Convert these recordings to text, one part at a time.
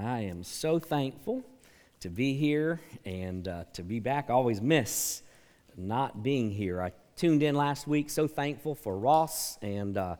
I am so thankful to be here and uh, to be back. I always miss not being here. I tuned in last week, so thankful for Ross and uh,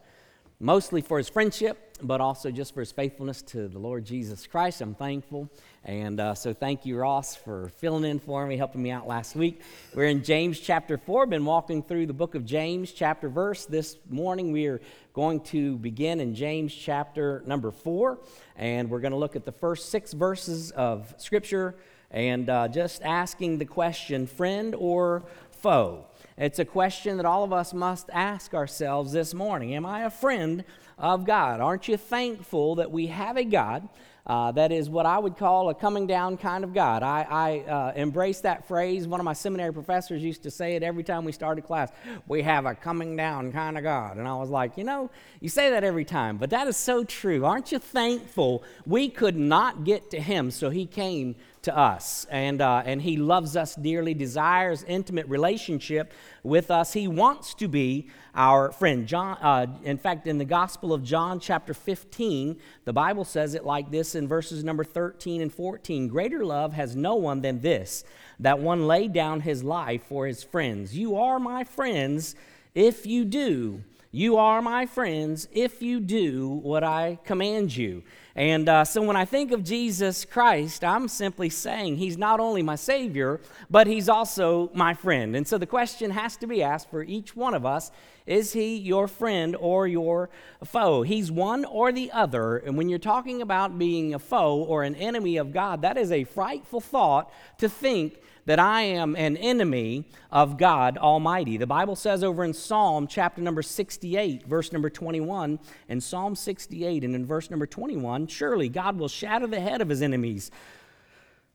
mostly for his friendship, but also just for his faithfulness to the Lord Jesus Christ. I'm thankful. And uh, so thank you, Ross, for filling in for me, helping me out last week. We're in James chapter 4, been walking through the book of James, chapter verse. This morning we are going to begin in James chapter number 4, and we're going to look at the first six verses of Scripture and uh, just asking the question friend or foe? It's a question that all of us must ask ourselves this morning. Am I a friend of God? Aren't you thankful that we have a God? Uh, that is what I would call a coming down kind of God. I, I uh, embrace that phrase. One of my seminary professors used to say it every time we started class. We have a coming down kind of God. And I was like, you know, you say that every time, but that is so true. Aren't you thankful we could not get to Him, so He came to us. And, uh, and He loves us dearly, desires intimate relationship with us. He wants to be our friend. John, uh, in fact, in the Gospel of John, chapter 15, the Bible says it like this in verses number 13 and 14 Greater love has no one than this, that one lay down his life for his friends. You are my friends if you do. You are my friends if you do what I command you. And uh, so when I think of Jesus Christ, I'm simply saying he's not only my Savior, but he's also my friend. And so the question has to be asked for each one of us is he your friend or your foe? He's one or the other. And when you're talking about being a foe or an enemy of God, that is a frightful thought to think that I am an enemy of God Almighty. The Bible says over in Psalm chapter number 68, verse number 21, in Psalm 68 and in verse number 21, surely God will shatter the head of his enemies,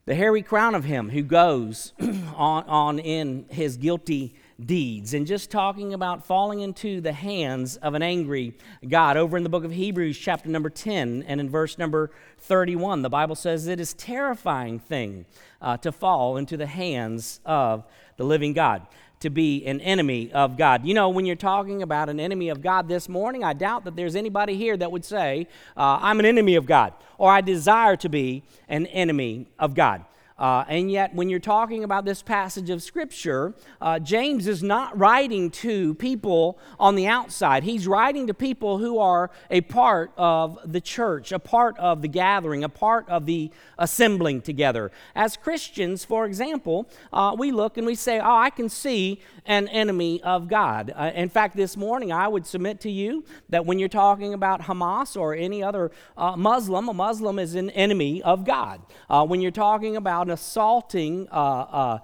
the hairy crown of him who goes on, on in his guilty deeds. And just talking about falling into the hands of an angry God. Over in the book of Hebrews, chapter number 10, and in verse number 31, the Bible says it is terrifying thing uh, to fall into the hands of the living God, to be an enemy of God. You know, when you're talking about an enemy of God this morning, I doubt that there's anybody here that would say, uh, I'm an enemy of God, or I desire to be an enemy of God. Uh, and yet, when you're talking about this passage of Scripture, uh, James is not writing to people on the outside. He's writing to people who are a part of the church, a part of the gathering, a part of the assembling together. As Christians, for example, uh, we look and we say, Oh, I can see an enemy of God. Uh, in fact, this morning I would submit to you that when you're talking about Hamas or any other uh, Muslim, a Muslim is an enemy of God. Uh, when you're talking about assaulting uh, uh,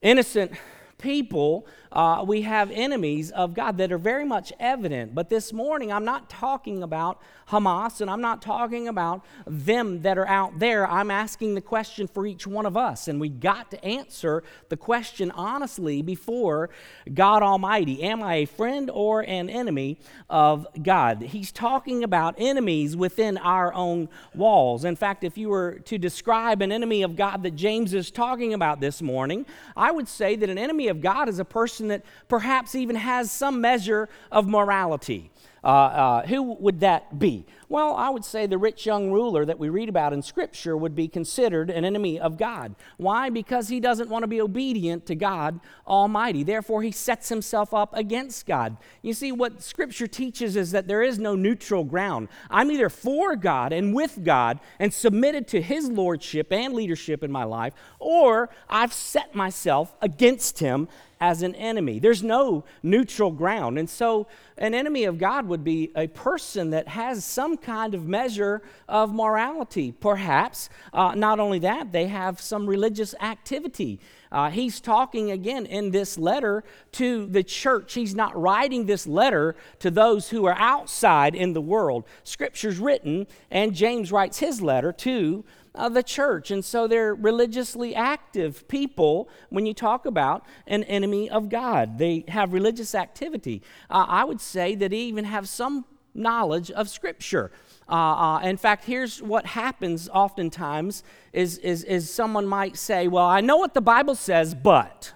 innocent people, uh, we have enemies of God that are very much evident. But this morning, I'm not talking about Hamas and I'm not talking about them that are out there. I'm asking the question for each one of us. And we got to answer the question honestly before God Almighty Am I a friend or an enemy of God? He's talking about enemies within our own walls. In fact, if you were to describe an enemy of God that James is talking about this morning, I would say that an enemy of God is a person person that perhaps even has some measure of morality. Uh, uh, who would that be? Well, I would say the rich young ruler that we read about in Scripture would be considered an enemy of God. Why? Because he doesn't want to be obedient to God Almighty. Therefore, he sets himself up against God. You see, what Scripture teaches is that there is no neutral ground. I'm either for God and with God and submitted to his lordship and leadership in my life, or I've set myself against him as an enemy. There's no neutral ground. And so, an enemy of God would be a person that has some kind of measure of morality. Perhaps, uh, not only that, they have some religious activity. Uh, he's talking again in this letter to the church. He's not writing this letter to those who are outside in the world. Scripture's written, and James writes his letter to the church. And so they're religiously active people when you talk about an enemy of God. They have religious activity. Uh, I would say that they even have some knowledge of Scripture. Uh, uh, in fact, here's what happens oftentimes is, is, is someone might say, well, I know what the Bible says, but.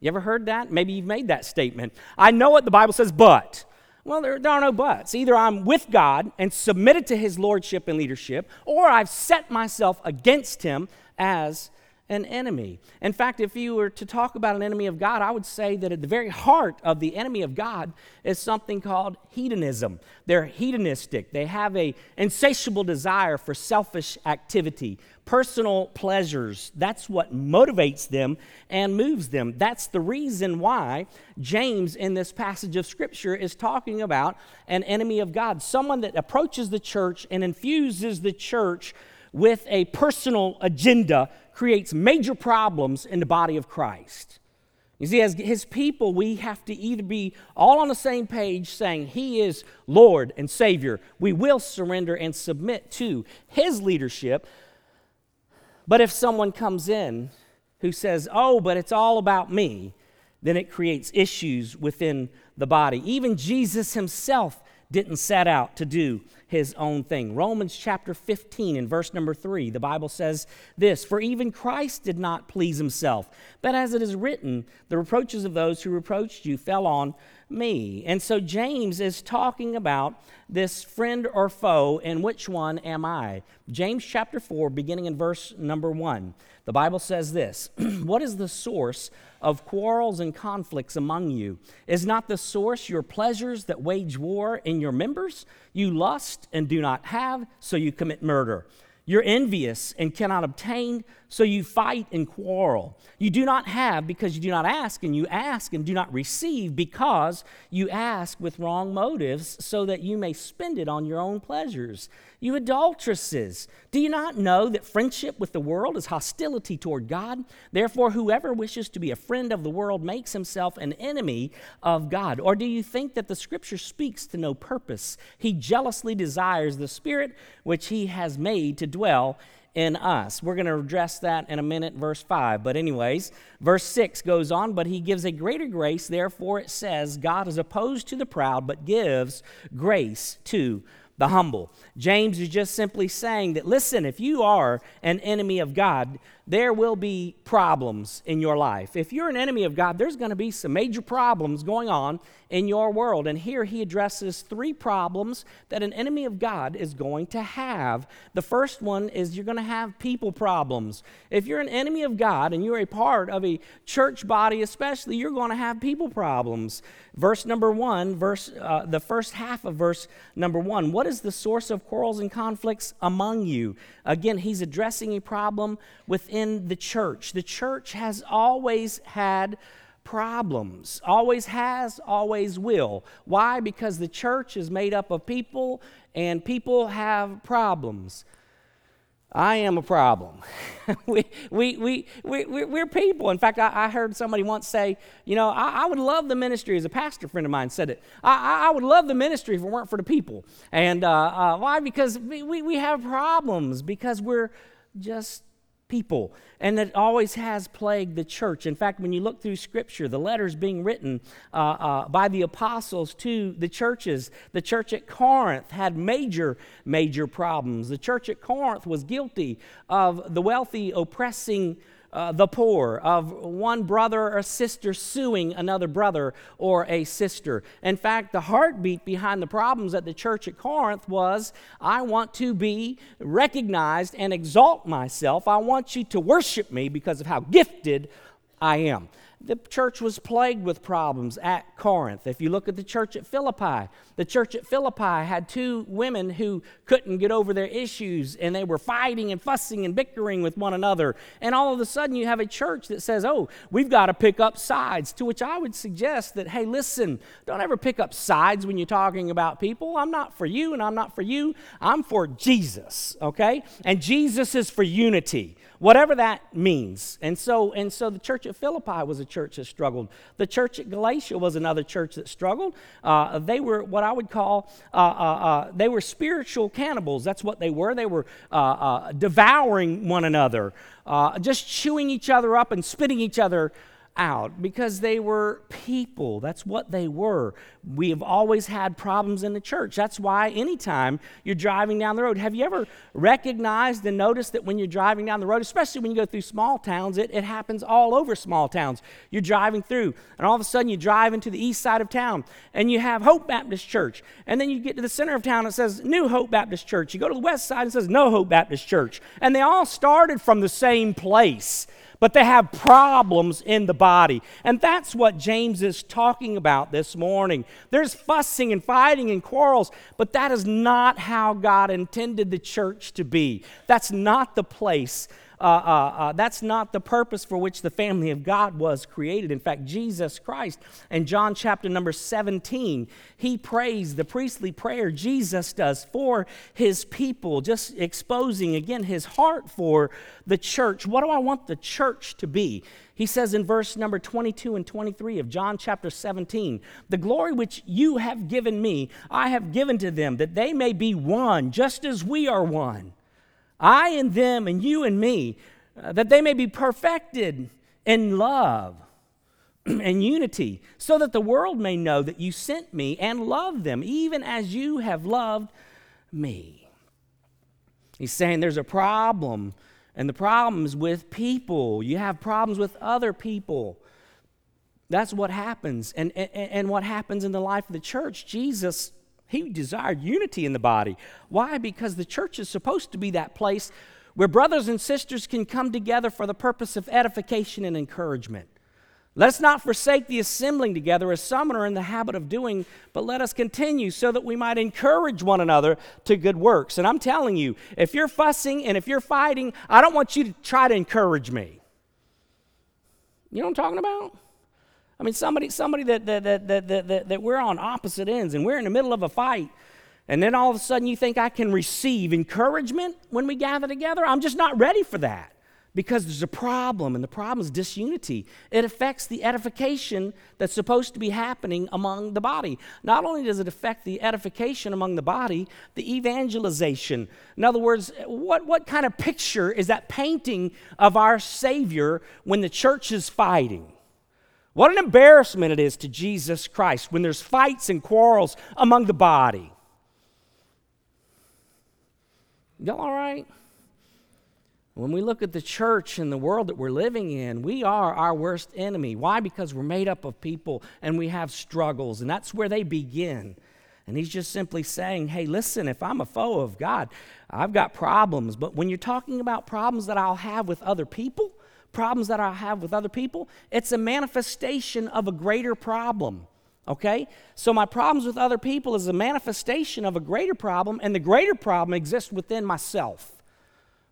You ever heard that? Maybe you've made that statement. I know what the Bible says, but. Well, there, there, are no buts. Either I'm with God and submitted to his lordship and leadership, or I've set myself against him as an enemy. In fact, if you were to talk about an enemy of God, I would say that at the very heart of the enemy of God is something called hedonism. They're hedonistic. They have a insatiable desire for selfish activity, personal pleasures. That's what motivates them and moves them. That's the reason why James in this passage of scripture is talking about an enemy of God, someone that approaches the church and infuses the church with a personal agenda creates major problems in the body of Christ. You see, as his people, we have to either be all on the same page saying he is Lord and Savior. We will surrender and submit to his leadership. But if someone comes in who says, oh, but it's all about me, then it creates issues within the body. Even Jesus himself didn't set out to do his own thing. Romans chapter 15 and verse number 3, the Bible says this For even Christ did not please himself, but as it is written, the reproaches of those who reproached you fell on me. And so James is talking about this friend or foe, and which one am I? James chapter 4, beginning in verse number 1. The Bible says this What is the source of quarrels and conflicts among you? Is not the source your pleasures that wage war in your members? You lust and do not have, so you commit murder. You're envious and cannot obtain, so you fight and quarrel. You do not have because you do not ask, and you ask and do not receive because you ask with wrong motives, so that you may spend it on your own pleasures. You adulteresses, do you not know that friendship with the world is hostility toward God? Therefore, whoever wishes to be a friend of the world makes himself an enemy of God. Or do you think that the scripture speaks to no purpose? He jealously desires the spirit which he has made to dwell in us. We're going to address that in a minute, verse 5. But, anyways, verse 6 goes on, but he gives a greater grace. Therefore, it says, God is opposed to the proud, but gives grace to the humble. James is just simply saying that, listen, if you are an enemy of God, there will be problems in your life. If you're an enemy of God, there's going to be some major problems going on in your world. And here he addresses three problems that an enemy of God is going to have. The first one is you're going to have people problems. If you're an enemy of God and you're a part of a church body, especially, you're going to have people problems. Verse number one, verse uh, the first half of verse number one. What is the source of quarrels and conflicts among you? Again, he's addressing a problem within the church. The church has always had problems, always has, always will. Why? Because the church is made up of people and people have problems. I am a problem. we, we, we, we, we're people. In fact, I, I heard somebody once say, you know, I, I, would love the ministry, as a pastor friend of mine said it, I, I would love the ministry if it weren't for the people. And uh, uh, why? Because we, we, we have problems, because we're just people. And it always has plagued the church. In fact, when you look through Scripture, the letters being written uh, uh, by the apostles to the churches, the church at Corinth had major, major problems. The church at Corinth was guilty of the wealthy oppressing uh, the poor, of one brother or sister suing another brother or a sister. In fact, the heartbeat behind the problems at the church at Corinth was I want to be recognized and exalt myself. I want you to worship me because of how gifted I am the church was plagued with problems at Corinth. If you look at the church at Philippi, the church at Philippi had two women who couldn't get over their issues and they were fighting and fussing and bickering with one another. And all of a sudden, you have a church that says, Oh, we've got to pick up sides. To which I would suggest that, hey, listen, don't ever pick up sides when you're talking about people. I'm not for you and I'm not for you. I'm for Jesus, okay? And Jesus is for unity whatever that means. And so, and so the church at Philippi was a church that struggled. The church at Galatia was another church that struggled. Uh, they were what I would call, uh, uh, uh they were spiritual cannibals. That's what they were. They were uh, uh, devouring one another, just chewing each other up and spitting each other out because they were people. That's what they were. We have always had problems in the church. That's why anytime you're driving down the road, have you ever recognized and noticed that when you're driving down the road, especially when you go through small towns, it, it happens all over small towns. You're driving through, and all of a sudden you drive into the east side of town, and you have Hope Baptist Church. And then you get to the center of town, it says New Hope Baptist Church. You go to the west side, it says No Hope Baptist Church. And they all started from the same place but they have problems in the body. And that's what James is talking about this morning. There's fussing and fighting and quarrels, but that is not how God intended the church to be. That's not the place uh, uh, uh, that's not the purpose for which the family of God was created. In fact, Jesus Christ, in John chapter number 17, he prays the priestly prayer Jesus does for his people, just exposing again his heart for the church. What do I want the church to be? He says in verse number 22 and 23 of John chapter 17, The glory which you have given me, I have given to them, that they may be one, just as we are one. I and them, and you and me, uh, that they may be perfected in love and unity, so that the world may know that you sent me and love them, even as you have loved me. He's saying there's a problem, and the problem is with people. You have problems with other people. That's what happens. And, and, and what happens in the life of the church, Jesus he desired unity in the body. Why? Because the church is supposed to be that place where brothers and sisters can come together for the purpose of edification and encouragement. Let us not forsake the assembling together as some are in the habit of doing, but let us continue so that we might encourage one another to good works. And I'm telling you, if you're fussing and if you're fighting, I don't want you to try to encourage me. You know what I'm talking about? I mean, somebody, somebody that, that, that, that, that, that we're on opposite ends and we're in the middle of a fight, and then all of a sudden you think I can receive encouragement when we gather together? I'm just not ready for that because there's a problem, and the problem is disunity. It affects the edification that's supposed to be happening among the body. Not only does it affect the edification among the body, the evangelization. In other words, what, what kind of picture is that painting of our Savior when the church is fighting? What an embarrassment it is to Jesus Christ when there's fights and quarrels among the body. Y'all all right? When we look at the church and the world that we're living in, we are our worst enemy. Why? Because we're made up of people and we have struggles, and that's where they begin. And he's just simply saying, hey, listen, if I'm a foe of God, I've got problems. But when you're talking about problems that I'll have with other people, problems that I have with other people, it's a manifestation of a greater problem. Okay? So my problems with other people is a manifestation of a greater problem, and the greater problem exists within myself.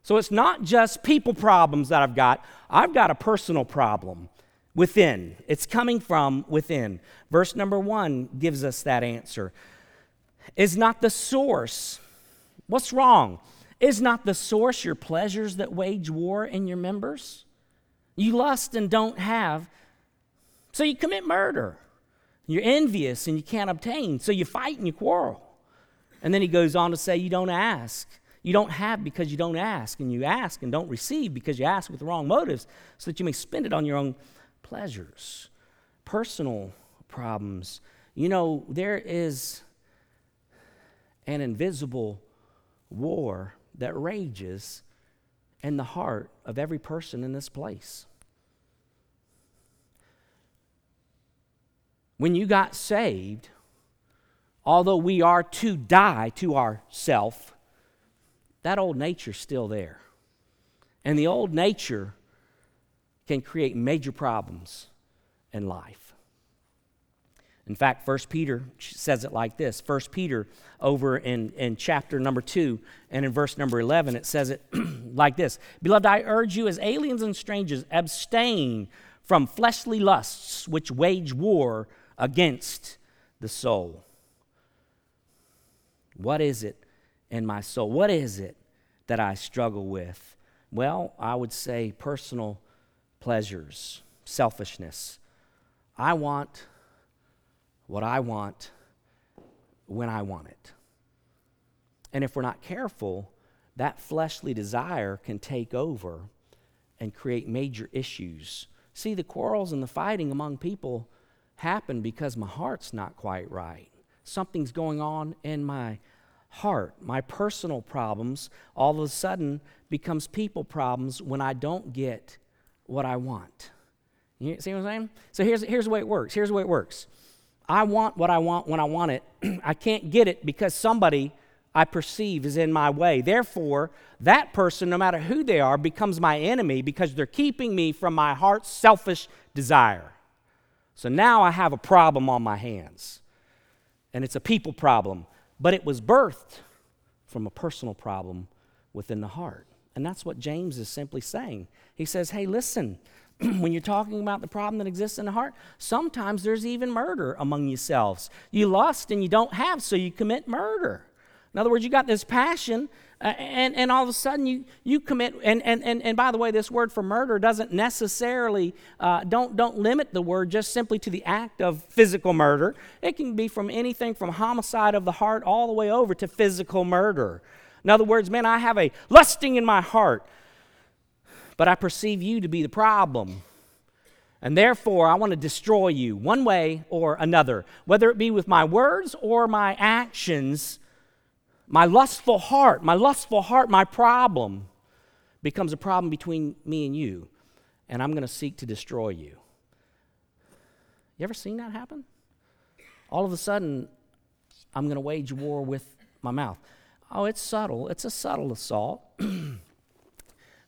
So it's not just people problems that I've got, I've got a personal problem within. It's coming from within. Verse number one gives us that answer. Is not the source. What's wrong? Is not the source your pleasures that wage war in your members? You lust and don't have, so you commit murder. You're envious and you can't obtain, so you fight and you quarrel. And then he goes on to say, You don't ask. You don't have because you don't ask, and you ask and don't receive because you ask with the wrong motives, so that you may spend it on your own pleasures. Personal problems. You know, there is an invisible war that rages in the heart of every person in this place. When you got saved, although we are to die to ourself, that old nature's still there. And the old nature can create major problems in life. In fact, 1 Peter says it like this 1 Peter, over in, in chapter number 2 and in verse number 11, it says it like this Beloved, I urge you as aliens and strangers, abstain from fleshly lusts which wage war against the soul. What is it in my soul? What is it that I struggle with? Well, I would say personal pleasures, selfishness. I want what I want when I want it. And if we're not careful, that fleshly desire can take over and create major issues See, the quarrels and the fighting among people happen because my heart's not quite right. Something's going on in my heart. My personal problems all of a sudden becomes people problems when I don't get what I want. You see what I'm saying? So here's, here's the way it works. Here's the way it works. I want what I want when I want it. I can't get it because somebody I perceive is in my way. Therefore, that person, no matter who they are, becomes my enemy because they're keeping me from my heart's selfish desire. So now I have a problem on my hands. And it's a people problem, but it was birthed from a personal problem within the heart. And that's what James is simply saying. He says, hey, listen, when you're talking about the problem that exists in the heart, sometimes there's even murder among yourselves. You lust and you don't have, so you commit murder. In other words, you got this passion, uh, and, and all of a sudden you, you commit. And, and, and, and by the way, this word for murder doesn't necessarily, uh, don't, don't limit the word just simply to the act of physical murder. It can be from anything from homicide of the heart all the way over to physical murder. In other words, man, I have a lusting in my heart, but I perceive you to be the problem. And therefore, I want to destroy you one way or another, whether it be with my words or my actions my lustful heart, my lustful heart, my problem becomes a problem between me and you, and I'm going to seek to destroy you. You ever seen that happen? All of a sudden, I'm going to wage war with my mouth. Oh, it's subtle. It's a subtle assault.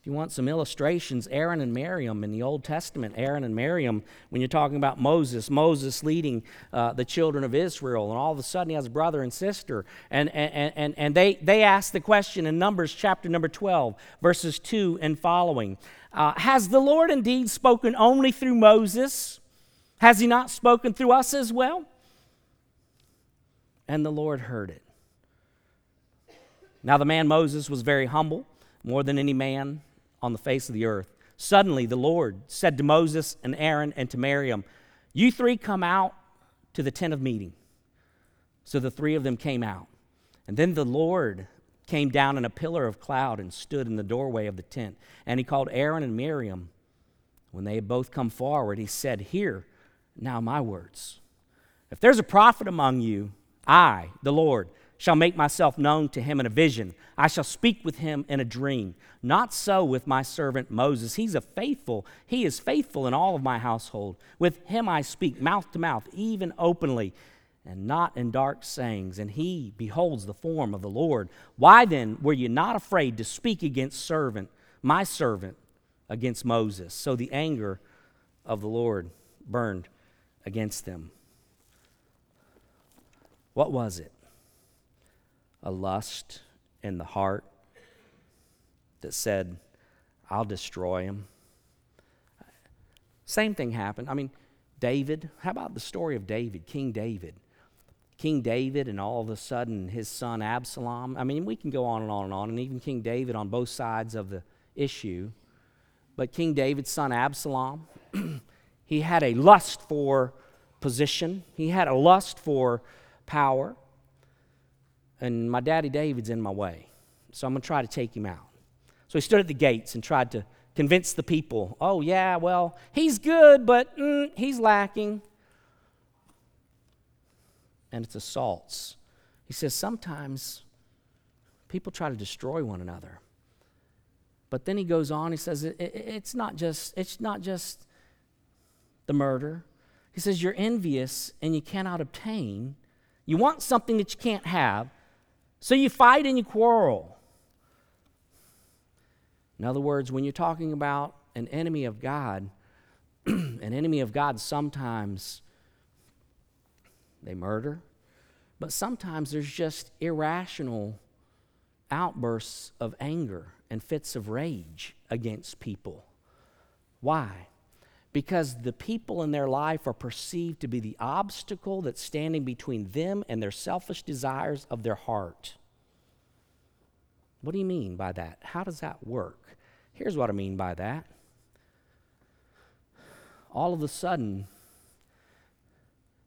If you want some illustrations, Aaron and Miriam in the Old Testament, Aaron and Miriam, when you're talking about Moses, Moses leading uh, the children of Israel, and all of a sudden he has a brother and sister, and, and, and, and they, they ask the question in Numbers chapter number 12, verses 2 and following uh, Has the Lord indeed spoken only through Moses? Has he not spoken through us as well? And the Lord heard it. Now, the man Moses was very humble, more than any man on the face of the earth. Suddenly, the Lord said to Moses and Aaron and to Miriam, You three come out to the tent of meeting. So the three of them came out. And then the Lord came down in a pillar of cloud and stood in the doorway of the tent. And he called Aaron and Miriam. When they had both come forward, he said, Hear now my words. If there's a prophet among you, I, the Lord, shall make myself known to him in a vision. I shall speak with him in a dream. Not so with my servant Moses. He's a faithful, he is faithful in all of my household. With him I speak mouth to mouth, even openly, and not in dark sayings. And he beholds the form of the Lord. Why then were you not afraid to speak against servant, my servant, against Moses? So the anger of the Lord burned against them. What was it? A lust in the heart that said, I'll destroy him. Same thing happened. I mean, David, how about the story of David, King David? King David, and all of a sudden his son Absalom. I mean, we can go on and on and on, and even King David on both sides of the issue. But King David's son Absalom, he had a lust for position, he had a lust for power and my daddy David's in my way. So I'm going to try to take him out. So he stood at the gates and tried to convince the people oh, yeah, well, he's good, but mm, he's lacking. And it's assaults. He says sometimes people try to destroy one another. But then he goes on, he says it, it, it's, not just, it's not just the murder. He says you're envious and you cannot obtain. You want something that you can't have. So you fight and you quarrel. In other words, when you're talking about an enemy of God, an enemy of God sometimes they murder, but sometimes there's just irrational outbursts of anger and fits of rage against people. Why? Because the people in their life are perceived to be the obstacle that's standing between them and their selfish desires of their heart. What do you mean by that? How does that work? Here's what I mean by that. All of a sudden,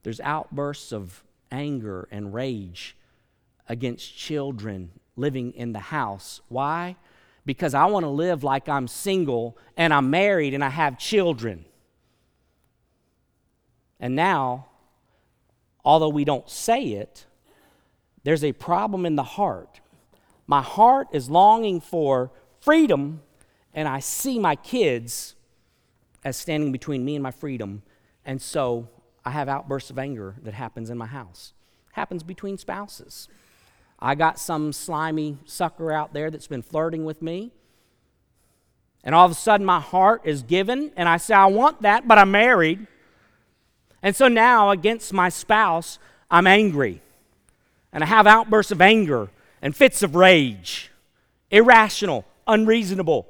there's outbursts of anger and rage against children living in the house. Why? Because I want to live like I'm single and I'm married and I have children. And now, although we don't say it, there's a problem in the heart. My heart is longing for freedom, and I see my kids as standing between me and my freedom. And so I have outbursts of anger that happens in my house. Happens between spouses. I got some slimy sucker out there that's been flirting with me. And all of a sudden my heart is given and I say I want that, but I'm married. And so now against my spouse, I'm angry. And I have outbursts of anger and fits of rage. Irrational, unreasonable.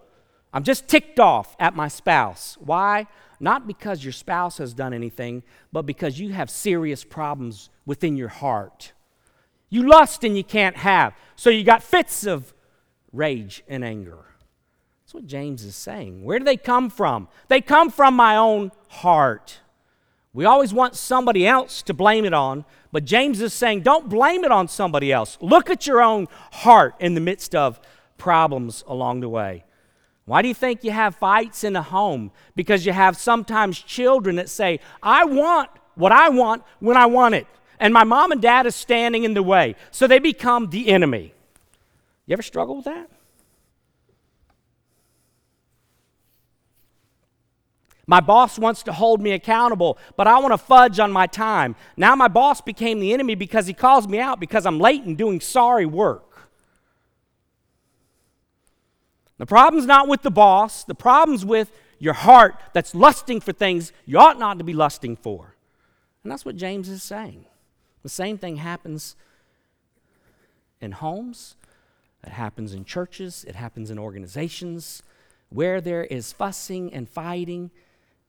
I'm just ticked off at my spouse. Why? Not because your spouse has done anything, but because you have serious problems within your heart. You lust and you can't have. So you got fits of rage and anger. That's what James is saying. Where do they come from? They come from my own heart. We always want somebody else to blame it on, but James is saying don't blame it on somebody else. Look at your own heart in the midst of problems along the way. Why do you think you have fights in a home? Because you have sometimes children that say, I want what I want when I want it. And my mom and dad is standing in the way. So they become the enemy. You ever struggle with that? My boss wants to hold me accountable, but I want to fudge on my time. Now my boss became the enemy because he calls me out because I'm late and doing sorry work. The problem's not with the boss, the problem's with your heart that's lusting for things you ought not to be lusting for. And that's what James is saying. The same thing happens in homes, it happens in churches, it happens in organizations. Where there is fussing and fighting,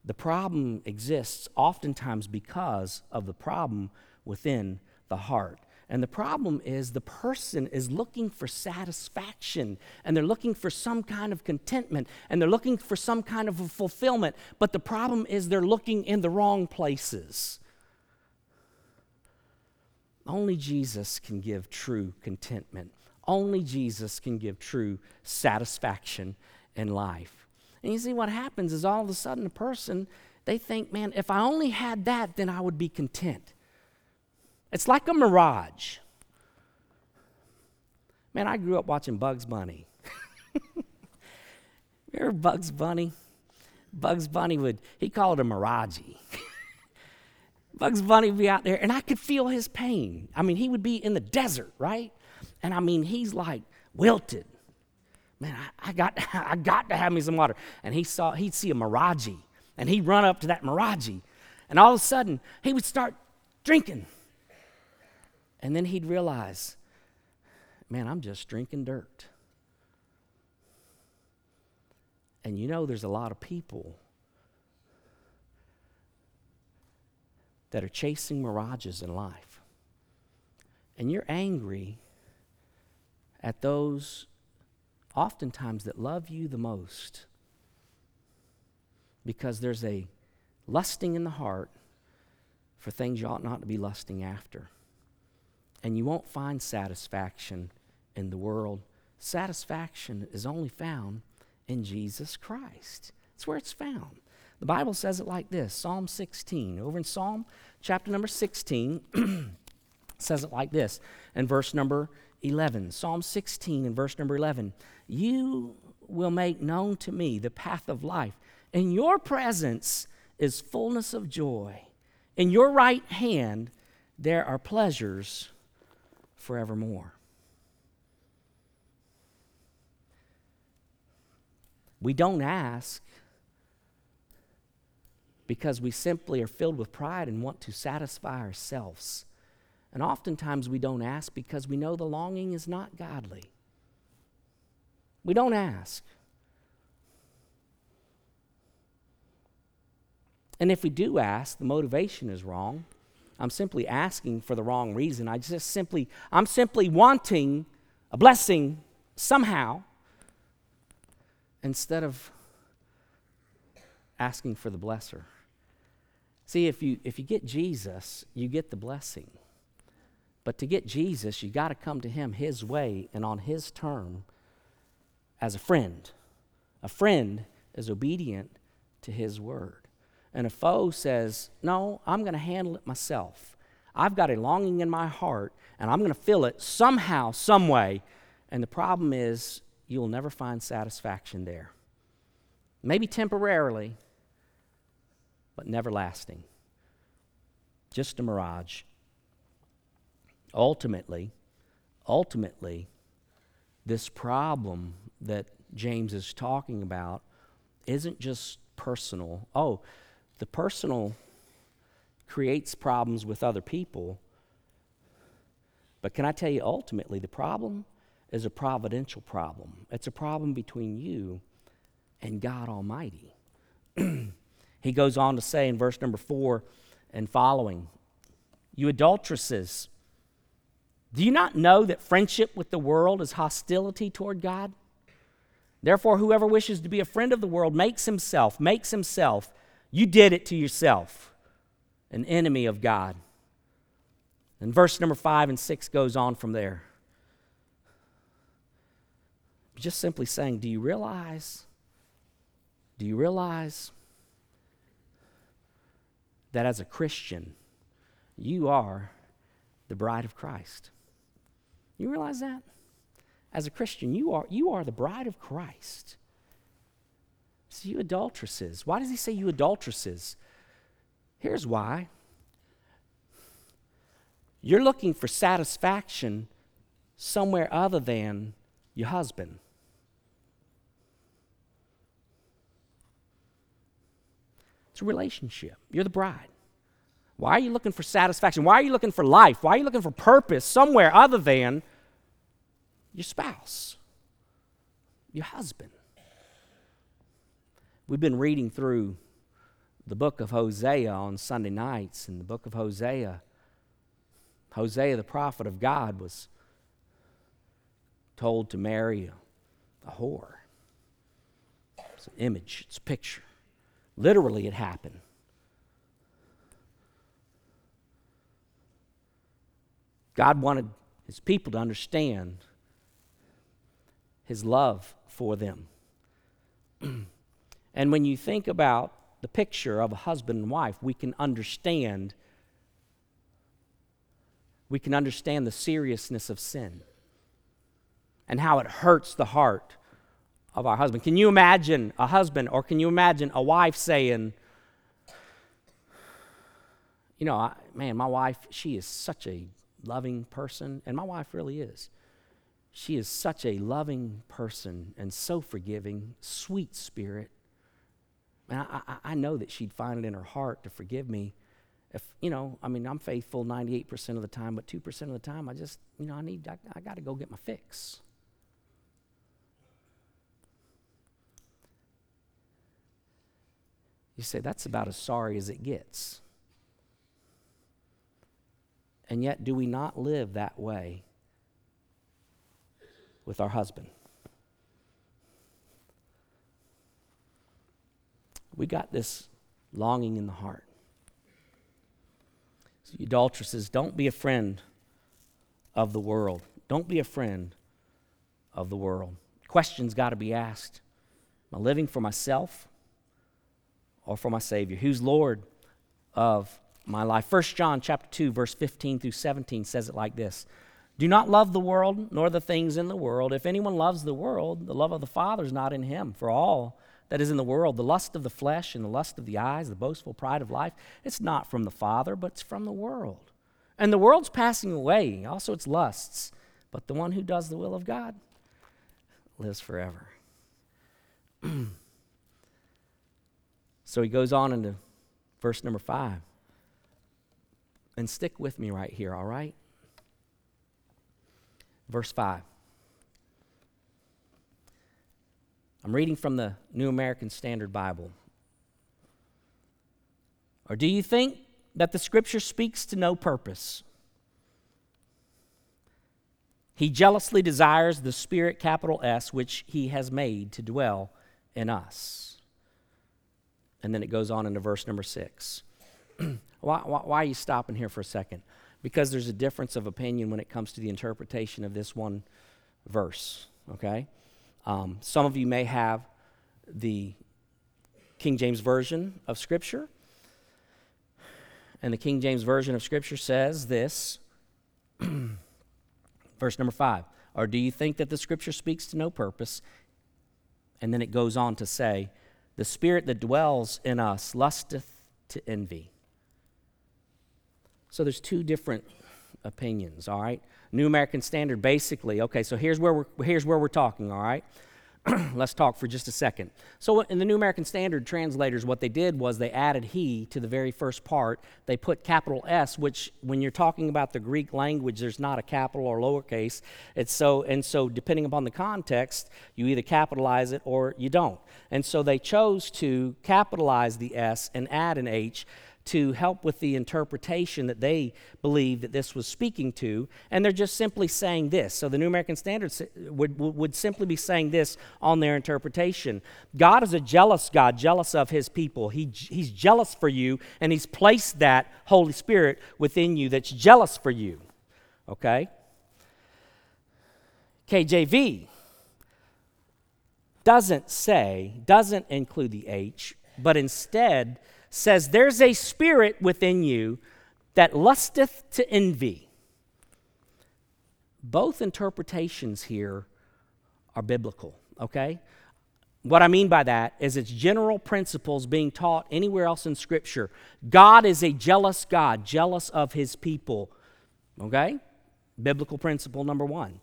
the problem exists oftentimes because of the problem within the heart. And the problem is the person is looking for satisfaction and they're looking for some kind of contentment and they're looking for some kind of fulfillment. But the problem is they're looking in the wrong places. Only Jesus can give true contentment. Only Jesus can give true satisfaction in life. And you see, what happens is all of a sudden a person, they think, man, if I only had that, then I would be content. It's like a mirage. Man, I grew up watching Bugs Bunny. Remember Bugs Bunny? Bugs Bunny would, he called a mirage. Bugs Bunny would be out there, and I could feel his pain. I mean, he would be in the desert, right? And I mean, he's like wilted. Man, I, I got, I got to have me some water. And he saw, he'd see a mirage, and he'd run up to that mirage, and all of a sudden, he would start drinking. And then he'd realize, man, I'm just drinking dirt. And you know, there's a lot of people that are chasing mirages in life. And you're angry at those oftentimes that love you the most because there's a lusting in the heart for things you ought not to be lusting after. And you won't find satisfaction in the world. Satisfaction is only found in Jesus Christ. That's where it's found. The Bible says it like this Psalm 16. Over in Psalm chapter number 16, says it like this in verse number 11. Psalm 16 and verse number 11. You will make known to me the path of life. In your presence is fullness of joy. In your right hand there are pleasures forevermore. We don't ask because we simply are filled with pride and want to satisfy ourselves. And oftentimes we don't ask because we know the longing is not godly. We don't ask. And if we do ask, the motivation is wrong. I'm simply asking for the wrong reason. I just simply, I'm simply wanting a blessing somehow instead of asking for the blesser. See, if you, if you get Jesus, you get the blessing. But to get Jesus, you got to come to him his way and on his term as a friend. A friend is obedient to his word. and a foe says, No, I'm going to handle it myself. I've got a longing in my heart, and I'm going to fill it somehow, some way. And the problem is, you'll never find satisfaction there. Maybe temporarily, but never lasting. Just a mirage. Ultimately, ultimately, this problem that James is talking about isn't just personal. Oh, the personal creates problems with other people. But can I tell you, ultimately, the problem is a providential problem. It's a problem between you and God Almighty. he goes on to say in verse number four and following, You adulteresses, do you not know that friendship with the world is hostility toward God? Therefore, whoever wishes to be a friend of the world makes himself, makes himself, you did it to yourself, an enemy of God. And verse number five and six goes on from there. Just simply saying, do you realize? Do you realize that as a Christian, you are the bride of Christ? You realize that? As a Christian, you are, you are the bride of Christ. So, you adulteresses. Why does he say you adulteresses? Here's why. You're looking for satisfaction somewhere other than your husband. It's a relationship. You're the bride. Why are you looking for satisfaction? Why are you looking for life? Why are you looking for purpose somewhere other than your spouse, your husband? We've been reading through the book of Hosea on Sunday nights. In the book of Hosea, Hosea, the prophet of God, was told to marry a, a whore. It's an image, it's a picture. Literally, it happened. God wanted his people to understand his love for them. and when you think about the picture of a husband and wife, we can understand we can understand the seriousness of sin and how it hurts the heart of our husband. Can you imagine a husband or can you imagine a wife saying, you know, I, man, my wife, she is such a loving person, and my wife really is. She is such a loving person and so forgiving, sweet spirit. And I, I, I know that she'd find it in her heart to forgive me. If, you know, I mean, I'm faithful 98% of the time, but 2% of the time, I just, you know, I need, I, I got to go get my fix. You say, that's about as sorry as it gets. And yet, do we not live that way with our husband? We got this longing in the heart. So, adulteresses, don't be a friend of the world. Don't be a friend of the world. Questions got to be asked. Am I living for myself or for my Savior? Who's Lord of my life. 1 John chapter 2 verse 15 through 17 says it like this. Do not love the world nor the things in the world. If anyone loves the world, the love of the Father is not in him. For all that is in the world, the lust of the flesh and the lust of the eyes, the boastful pride of life, it's not from the Father, but it's from the world. And the world's passing away, also its lusts, but the one who does the will of God lives forever. so he goes on into verse number 5. And stick with me right here, all right? Verse 5. I'm reading from the New American Standard Bible. Or do you think that the scripture speaks to no purpose? He jealously desires the Spirit, capital S, which He has made to dwell in us. And then it goes on into verse number 6. Why, why, why, are you stopping here for a second? Because there's a difference of opinion when it comes to the interpretation of this one verse, okay? Um, some of you may have the King James Version of Scripture, And the King James Version of Scripture says this Verse number five. Or do you think that the Scripture speaks to no purpose? And then it goes on to say, The Spirit that dwells in us lusteth to envy. So there's two different opinions, all right? New American Standard basically, okay, so here's where we're, here's where we're talking, all right? Let's talk for just a second. So, in the New American Standard translators, what they did was they added he to the very first part. They put capital S, which, when you're talking about the Greek language, there's not a capital or lowercase. It's so, and so, depending upon the context, you either capitalize it or you don't. And so, they chose to capitalize the S and add an H to help with the interpretation that they believe that this was speaking to, and they're just simply saying this. So the New American Standard would, would simply be saying this on their interpretation God is a jealous God, jealous of his people. He, he's jealous for you, and he's placed that Holy Spirit within you that's jealous for you. Okay? KJV doesn't say, doesn't include the H, but instead says, There's a spirit within you that lusteth to envy. Both interpretations here are biblical, okay? What I mean by that is it's general principles being taught anywhere else in Scripture. God is a jealous God, jealous of his people, okay? Biblical principle number one.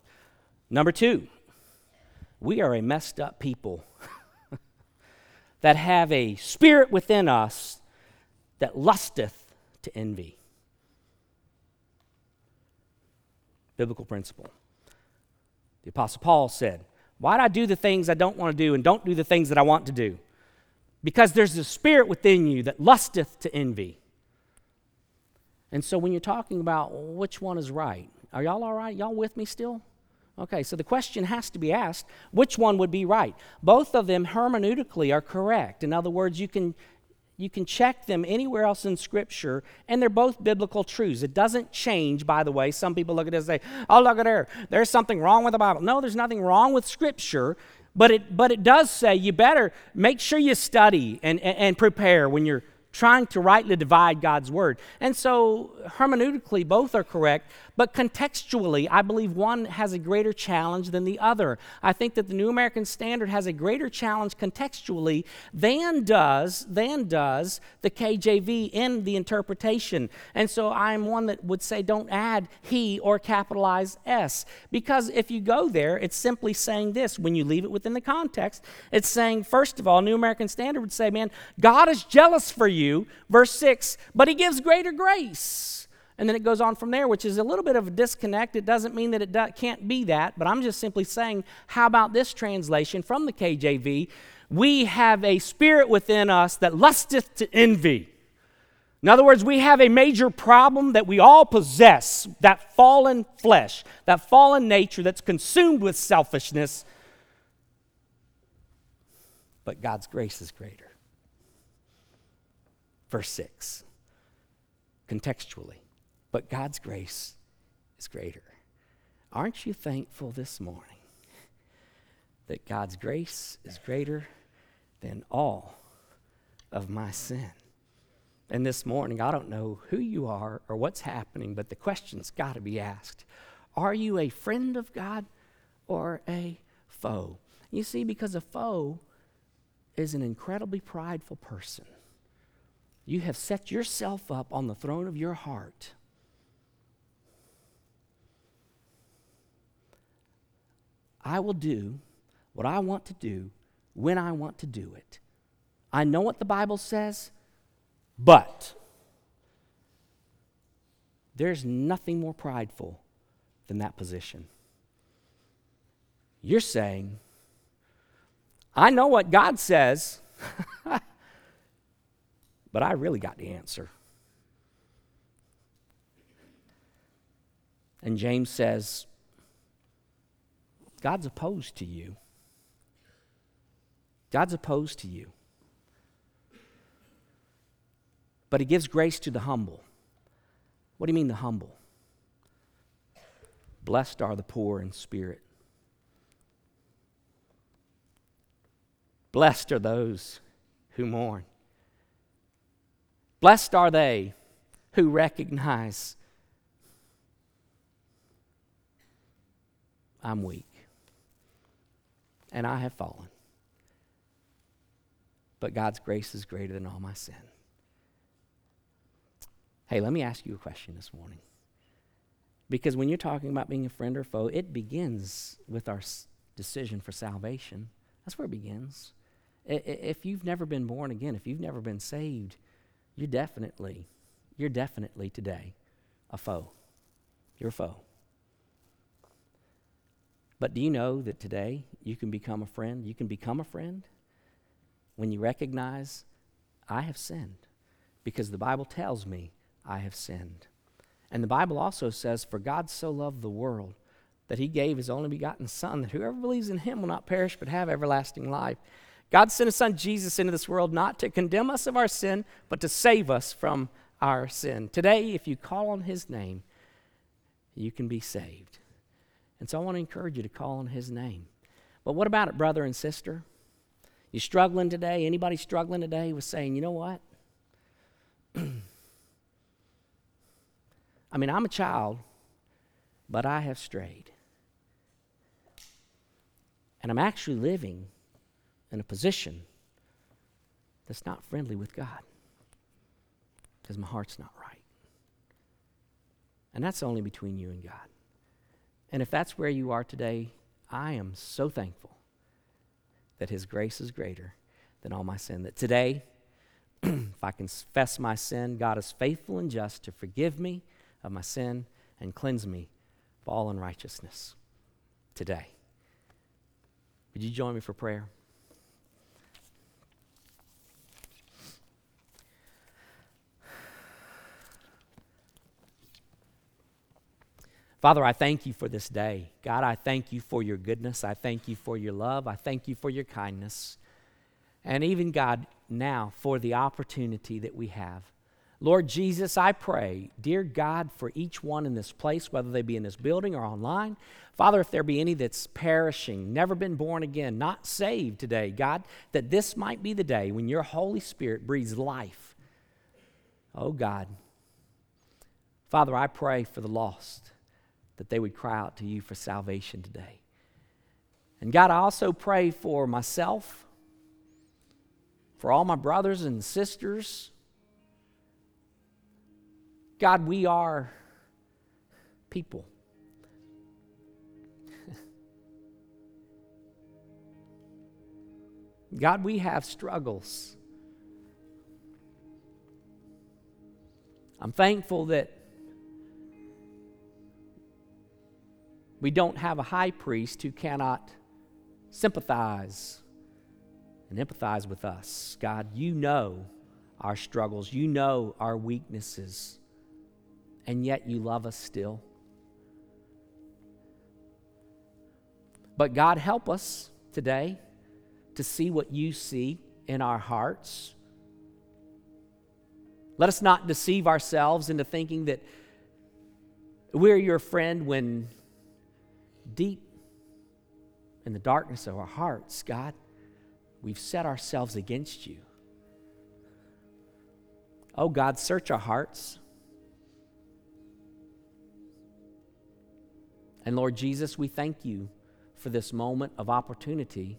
Number two, we are a messed up people. that have a spirit within us that lusteth to envy. Biblical principle. The Apostle Paul said, Why do I do the things I don't want to do and don't do the things that I want to do? Because there's a spirit within you that lusteth to envy. And so when you're talking about which one is right, are y'all all right? Y'all with me still? Okay, so the question has to be asked which one would be right? Both of them hermeneutically are correct. In other words, you can, you can check them anywhere else in Scripture, and they're both biblical truths. It doesn't change, by the way. Some people look at this and say, oh, look at there. There's something wrong with the Bible. No, there's nothing wrong with Scripture, but it, but it does say you better make sure you study and, and, and prepare when you're trying to rightly divide God's word. And so, hermeneutically, both are correct, but contextually, I believe one has a greater challenge than the other. I think that the New American Standard has a greater challenge contextually than does, than does the KJV in the interpretation. And so, I'm one that would say don't add he or capitalize S, because if you go there, it's simply saying this. When you leave it within the context, it's saying, first of all, New American Standard would say, man, God is jealous for you you. Verse 6, but he gives greater grace. And then it goes on from there, which is a little bit of a disconnect. It doesn't mean that it do- can't be that, but I'm just simply saying, how about this translation from the KJV? We have a spirit within us that lusteth to envy. In other words, we have a major problem that we all possess that fallen flesh, that fallen nature that's consumed with selfishness. But God's grace is greater verse 6, contextually. But God's grace is greater. Aren't you thankful this morning that God's grace is greater than all of my sin? And this morning, I don't know who you are or what's happening, but the question's got to be asked Are you a friend of God or a foe? You see, because a foe is an incredibly prideful person you have set yourself up on the throne of your heart. I will do what I want to do when I want to do it. I know what the Bible says, but there's nothing more prideful than that position. You're saying, I know what God says. But I really got the answer. And James says, God's opposed to you. God's opposed to you. But he gives grace to the humble. What do you mean, the humble? Blessed are the poor in spirit. Blessed are those who mourn. Blessed are they who recognize I'm weak and I have fallen. But God's grace is greater than all my sin. Hey, let me ask you a question this morning. Because when you're talking about being a friend or foe, it begins with our decision for salvation. That's where it begins. If you've never been born again, if you've never been saved, you're definitely, you're definitely today a foe. You're a foe. But do you know that today you can become a friend? You can become a friend when you recognize, I have sinned. Because the Bible tells me I have sinned. And the Bible also says, For God so loved the world that he gave his only begotten Son, that whoever believes in him will not perish but have everlasting life. God sent his Son Jesus into this world not to condemn us of our sin, but to save us from our sin. Today, if you call on his name, you can be saved. And so I want to encourage you to call on his name. But what about it, brother and sister? You struggling today? Anybody struggling today with saying, you know what? I mean, I'm a child, but I have strayed. And I'm actually living in a position that's not friendly with God because my heart's not right. And that's only between you and God. And if that's where you are today, I am so thankful that His grace is greater than all my sin. That today, if I confess my sin, God is faithful and just to forgive me of my sin and cleanse me of all unrighteousness today. Would you join me for prayer? Father, I thank you for this day. God, I thank you for your goodness. I thank you for your love. I thank you for your kindness. And even, God, now for the opportunity that we have Lord Jesus, I pray, dear God, for each one in this place, whether they be in this building or online. Father, if there be any that's perishing, never been born again, not saved today, God, that this might be the day when your Holy Spirit breathes life. Oh, God. Father, I pray for the lost that they would cry out to you for salvation today. And God, I also pray for myself, for all my brothers and sisters God, we are people. God, we have struggles. I'm thankful that we don't have a high priest who cannot sympathize and empathize with us. God, you know our struggles, you know our weaknesses and yet you love us still. But God, help us today to see what you see in our hearts. Let us not deceive ourselves into thinking that we're your friend when deep in the darkness of our hearts, God, we've set ourselves against you. Oh God, search our hearts. And Lord Jesus, we thank you for this moment of opportunity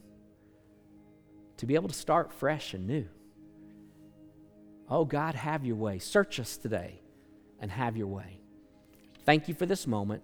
to be able to start fresh and new. Oh God, have your way. Search us today and have your way. Thank you for this moment.